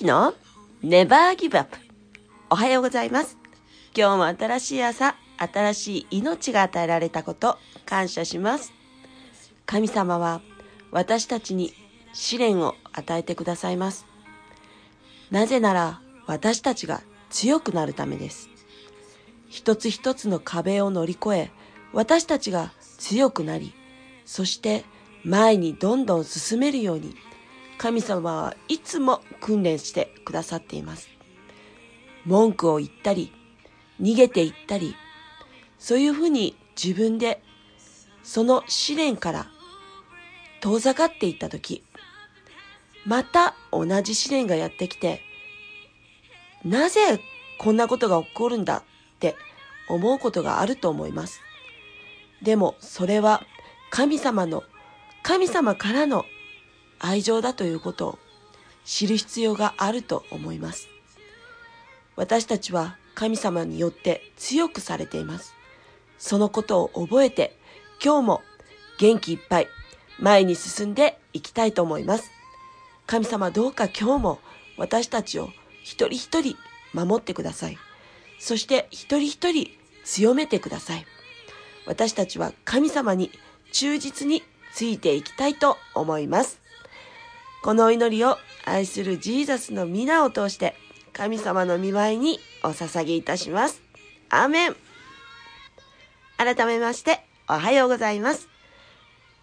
きの Never Give Up おはようございます。今日も新しい朝、新しい命が与えられたこと感謝します。神様は私たちに試練を与えてくださいます。なぜなら私たちが強くなるためです。一つ一つの壁を乗り越え、私たちが強くなり、そして前にどんどん進めるように、神様はいつも訓練してくださっています。文句を言ったり、逃げていったり、そういうふうに自分でその試練から遠ざかっていったとき、また同じ試練がやってきて、なぜこんなことが起こるんだって思うことがあると思います。でもそれは神様の、神様からの愛情だということを知る必要があると思います。私たちは神様によって強くされています。そのことを覚えて今日も元気いっぱい前に進んでいきたいと思います。神様どうか今日も私たちを一人一人守ってください。そして一人一人強めてください。私たちは神様に忠実についていきたいと思います。この祈りを愛するジーザスの皆を通して神様の見舞いにお捧げいたします。アーメン改めましておはようございます。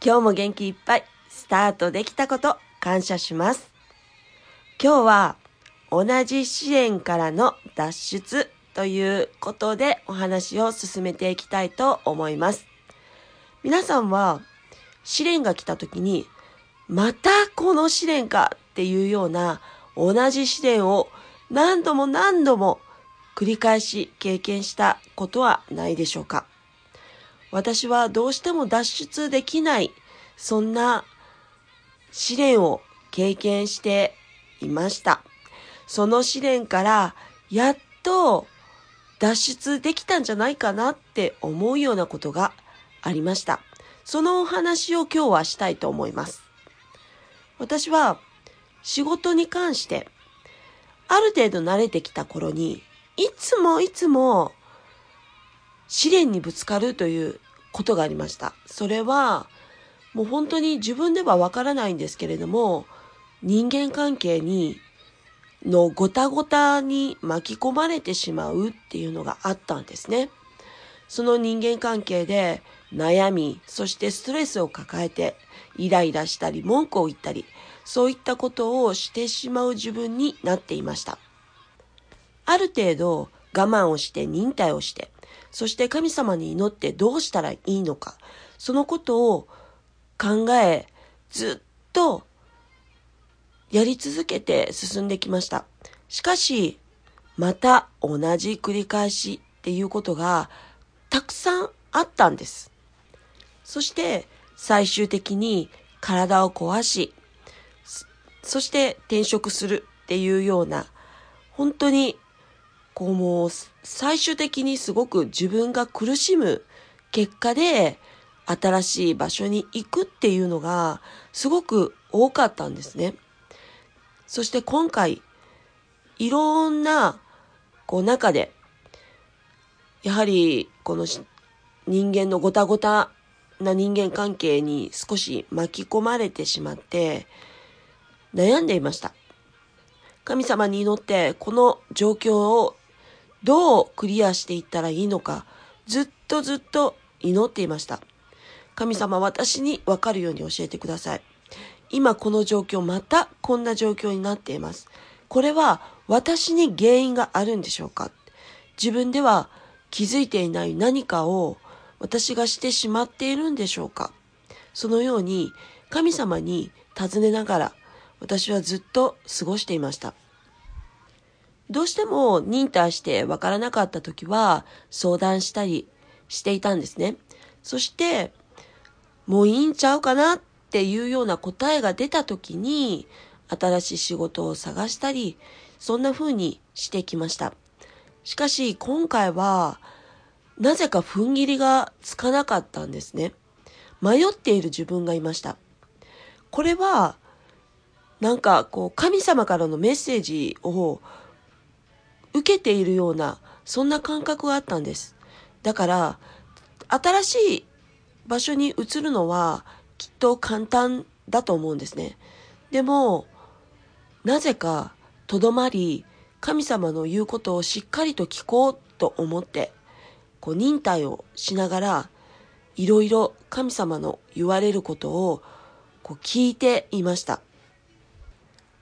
今日も元気いっぱいスタートできたこと感謝します。今日は同じ試練からの脱出ということでお話を進めていきたいと思います。皆さんは試練が来た時にまたこの試練かっていうような同じ試練を何度も何度も繰り返し経験したことはないでしょうか私はどうしても脱出できないそんな試練を経験していました。その試練からやっと脱出できたんじゃないかなって思うようなことがありました。そのお話を今日はしたいと思います。私は仕事に関してある程度慣れてきた頃にいつもいつも試練にぶつかるということがありました。それはもう本当に自分ではわからないんですけれども人間関係にのごたごたに巻き込まれてしまうっていうのがあったんですね。その人間関係で悩み、そしてストレスを抱えてイライラしたり文句を言ったり、そういったことをしてしまう自分になっていました。ある程度我慢をして忍耐をして、そして神様に祈ってどうしたらいいのか、そのことを考え、ずっとやり続けて進んできました。しかし、また同じ繰り返しっていうことがたくさんあったんです。そして最終的に体を壊し、そして転職するっていうような、本当にこうもう最終的にすごく自分が苦しむ結果で新しい場所に行くっていうのがすごく多かったんですね。そして今回、いろんな、こう中で、やはり、この人間のごたごたな人間関係に少し巻き込まれてしまって、悩んでいました。神様に祈って、この状況をどうクリアしていったらいいのか、ずっとずっと祈っていました。神様、私にわかるように教えてください。今この状況、またこんな状況になっています。これは私に原因があるんでしょうか自分では気づいていない何かを私がしてしまっているんでしょうか？そのように神様に尋ねながら私はずっと過ごしていました。どうしても忍耐してわからなかった時は相談したりしていたんですね。そしてもういいんちゃうかなっていうような答えが出た時に新しい仕事を探したりそんな風にしてきました。しかし今回はなぜか踏ん切りがつかなかったんですね。迷っている自分がいました。これはなんかこう神様からのメッセージを受けているような、そんな感覚があったんです。だから、新しい場所に移るのはきっと簡単だと思うんですね。でも、なぜかとどまり、神様の言うことをしっかりと聞こうと思って、こう忍耐をしながら、いろいろ神様の言われることをこう聞いていました。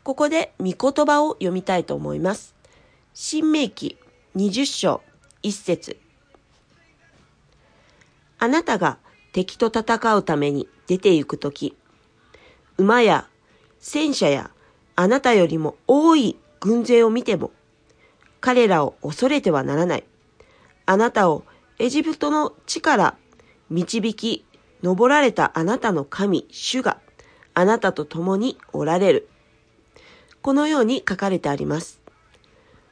ここで御言葉を読みたいと思います。新明記20章1節あなたが敵と戦うために出て行くとき、馬や戦車やあなたよりも多い軍勢を見ても、彼らを恐れてはならない。あなたをエジプトの地から導き、登られたあなたの神、主があなたと共におられる。このように書かれてあります。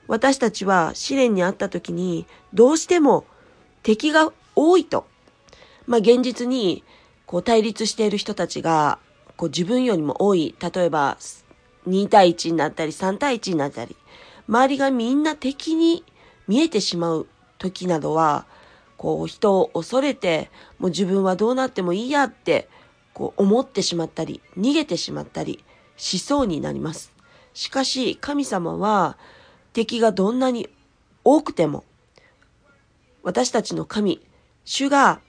私たちは試練にあった時にどうしても敵が多いと。まあ現実にこう対立している人たちがこう自分よりも多い。例えば2対1になったり3対1になったり。周りがみんな敵に見えてしまう時などはこう人を恐れて、もう自分はどうなってもいいやって、こう思ってしまったり、逃げてしまったりしそうになります。しかし神様は敵がどんなに多くても、私たちの神、主が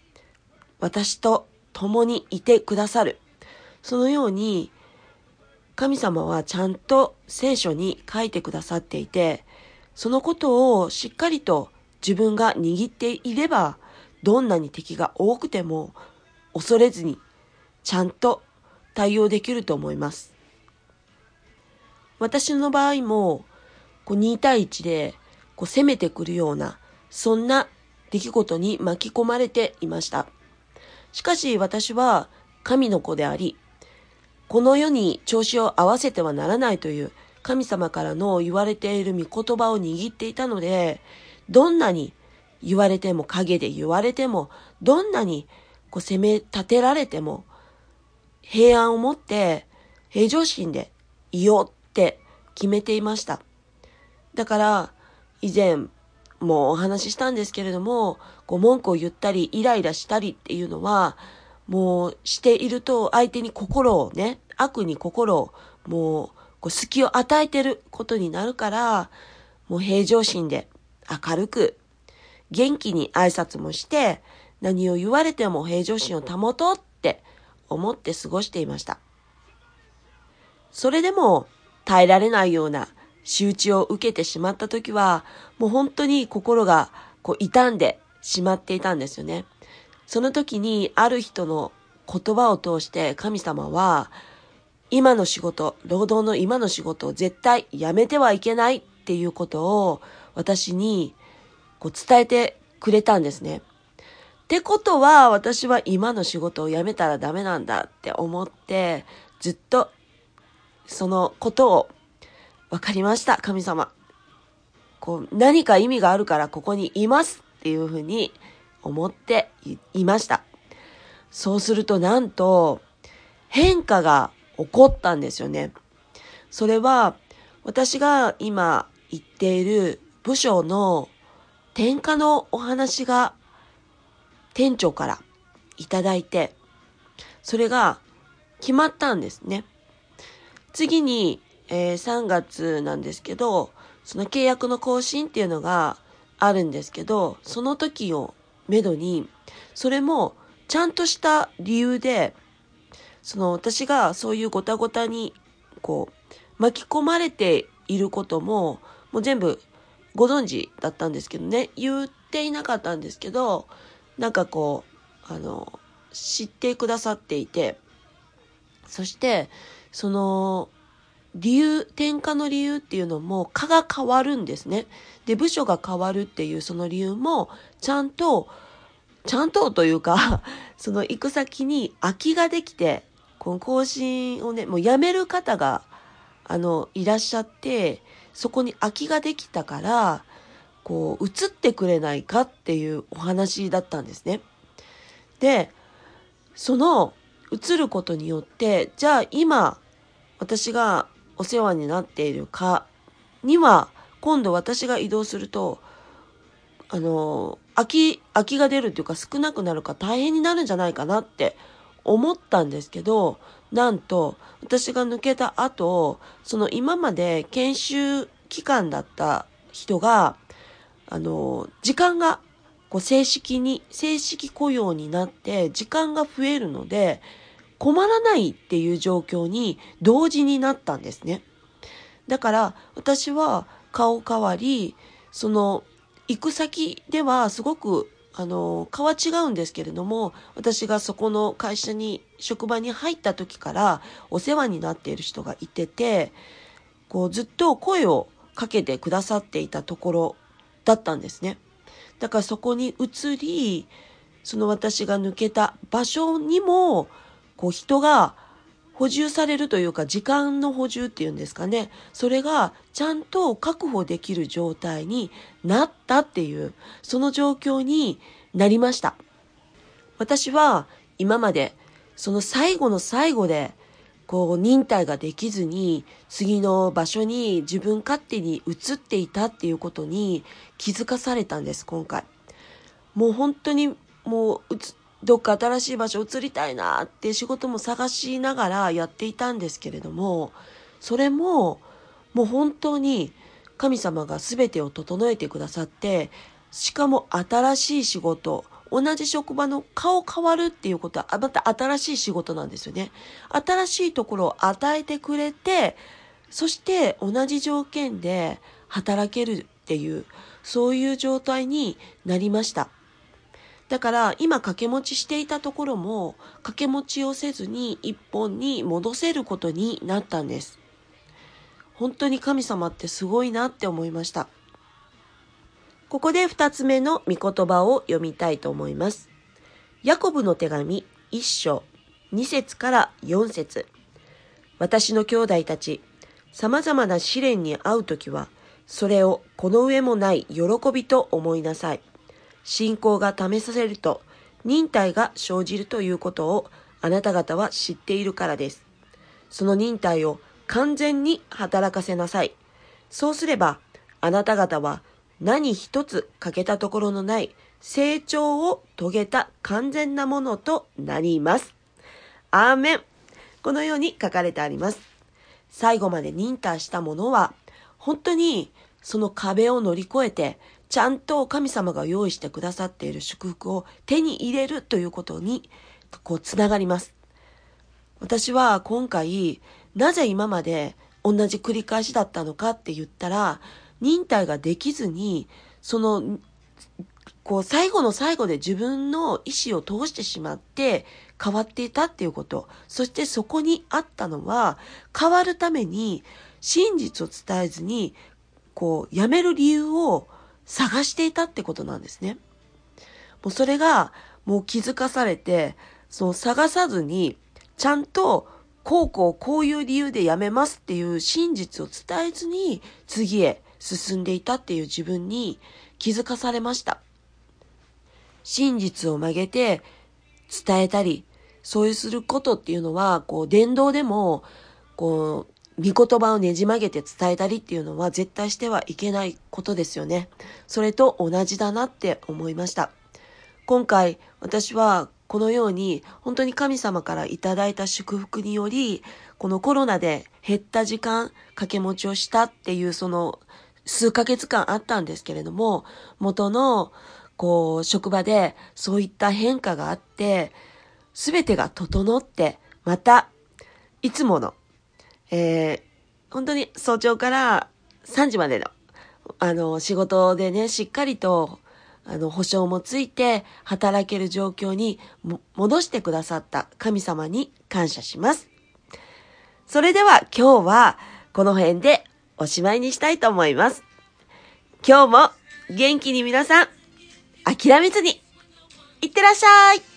私と共にいてくださる。そのように神様はちゃんと聖書に書いてくださっていて、そのことをしっかりと自分が握っていれば、どんなに敵が多くても恐れずにちゃんと対応できると思います。私の場合もこう2対1でこう攻めてくるようなそんな出来事に巻き込まれていました。しかし私は神の子であり、この世に調子を合わせてはならないという神様からの言われている御言葉を握っていたので、どんなに言われても、陰で言われても、どんなにこう責め立てられても、平安を持って平常心でいようって決めていました。だから、以前もお話ししたんですけれども、こう文句を言ったり、イライラしたりっていうのは、もうしていると相手に心をね、悪に心をもうこう隙を与えてることになるから、もう平常心で明るく、元気に挨拶もして、何を言われても平常心を保とうって思って過ごしていました。それでも耐えられないような仕打ちを受けてしまった時は、もう本当に心がこう傷んでしまっていたんですよね。その時にある人の言葉を通して神様は、今の仕事、労働の今の仕事を絶対やめてはいけないっていうことを私にこう伝えてくれたんですね。ってことは私は今の仕事を辞めたらダメなんだって思ってずっとそのことを分かりました神様。こう何か意味があるからここにいますっていうふうに思っていました。そうするとなんと変化が起こったんですよね。それは私が今言っている部署の転嫁のお話が店長からいただいて、それが決まったんですね。次に、えー、3月なんですけど、その契約の更新っていうのがあるんですけど、その時をめどに、それもちゃんとした理由で、その私がそういうごたごたにこう巻き込まれていることももう全部ご存知だったんですけどね、言っていなかったんですけど、なんかこう、あの、知ってくださっていて、そして、その、理由、転嫁の理由っていうのも、科が変わるんですね。で、部署が変わるっていうその理由も、ちゃんと、ちゃんとというか、その行く先に空きができて、この更新をね、もうやめる方が、あの、いらっしゃって、そこに空きができたから、こう、移ってくれないかっていうお話だったんですね。で、その、移ることによって、じゃあ今、私がお世話になっているかには、今度私が移動すると、あの、空き、空きが出るっていうか少なくなるか大変になるんじゃないかなって思ったんですけど、なんと、私が抜けた後、その今まで研修期間だった人が、あの、時間が、こう正式に、正式雇用になって時間が増えるので、困らないっていう状況に同時になったんですね。だから私は顔変わり、その行く先ではすごくあの、顔は違うんですけれども、私がそこの会社に、職場に入った時からお世話になっている人がいてて、こうずっと声をかけてくださっていたところだったんですね。だからそこに移り、その私が抜けた場所にも、こう人が補充されるというか時間の補充っていうんですかね。それがちゃんと確保できる状態になったっていう、その状況になりました。私は今までその最後の最後でこう忍耐ができずに次の場所に自分勝手に移っていたっていうことに気づかされたんです、今回。もう本当にもうどっか新しい場所移りたいなって仕事も探しながらやっていたんですけれども、それももう本当に神様が全てを整えてくださって、しかも新しい仕事、同じ職場の顔変わるっていうことは、また新しい仕事なんですよね。新しいところを与えてくれて、そして同じ条件で働けるっていう、そういう状態になりました。だから今掛け持ちしていたところも掛け持ちをせずに一本に戻せることになったんです。本当に神様ってすごいなって思いました。ここで二つ目の御言葉を読みたいと思います。ヤコブの手紙一章二節から四節私の兄弟たち、様々な試練に遭うときは、それをこの上もない喜びと思いなさい。信仰が試されると忍耐が生じるということをあなた方は知っているからです。その忍耐を完全に働かせなさい。そうすればあなた方は何一つ欠けたところのない成長を遂げた完全なものとなります。アーメン。このように書かれてあります。最後まで忍耐したものは本当にその壁を乗り越えてちゃんと神様が用意してくださっている祝福を手に入れるということに、こう、つながります。私は今回、なぜ今まで同じ繰り返しだったのかって言ったら、忍耐ができずに、その、こう、最後の最後で自分の意思を通してしまって変わっていたっていうこと。そしてそこにあったのは、変わるために真実を伝えずに、こう、やめる理由を探していたってことなんですね。もうそれがもう気づかされて、その探さずに、ちゃんとこうこうこういう理由でやめますっていう真実を伝えずに次へ進んでいたっていう自分に気づかされました。真実を曲げて伝えたり、そういうすることっていうのは、こう、伝道でも、こう、御言葉をねじ曲げて伝えたりっていうのは絶対してはいけないことですよね。それと同じだなって思いました。今回私はこのように本当に神様からいただいた祝福により、このコロナで減った時間掛け持ちをしたっていうその数ヶ月間あったんですけれども、元のこう職場でそういった変化があって、すべてが整って、またいつものえー、本当に早朝から3時までの、あの、仕事でね、しっかりと、あの、保証もついて働ける状況に戻してくださった神様に感謝します。それでは今日はこの辺でおしまいにしたいと思います。今日も元気に皆さん、諦めずに、いってらっしゃい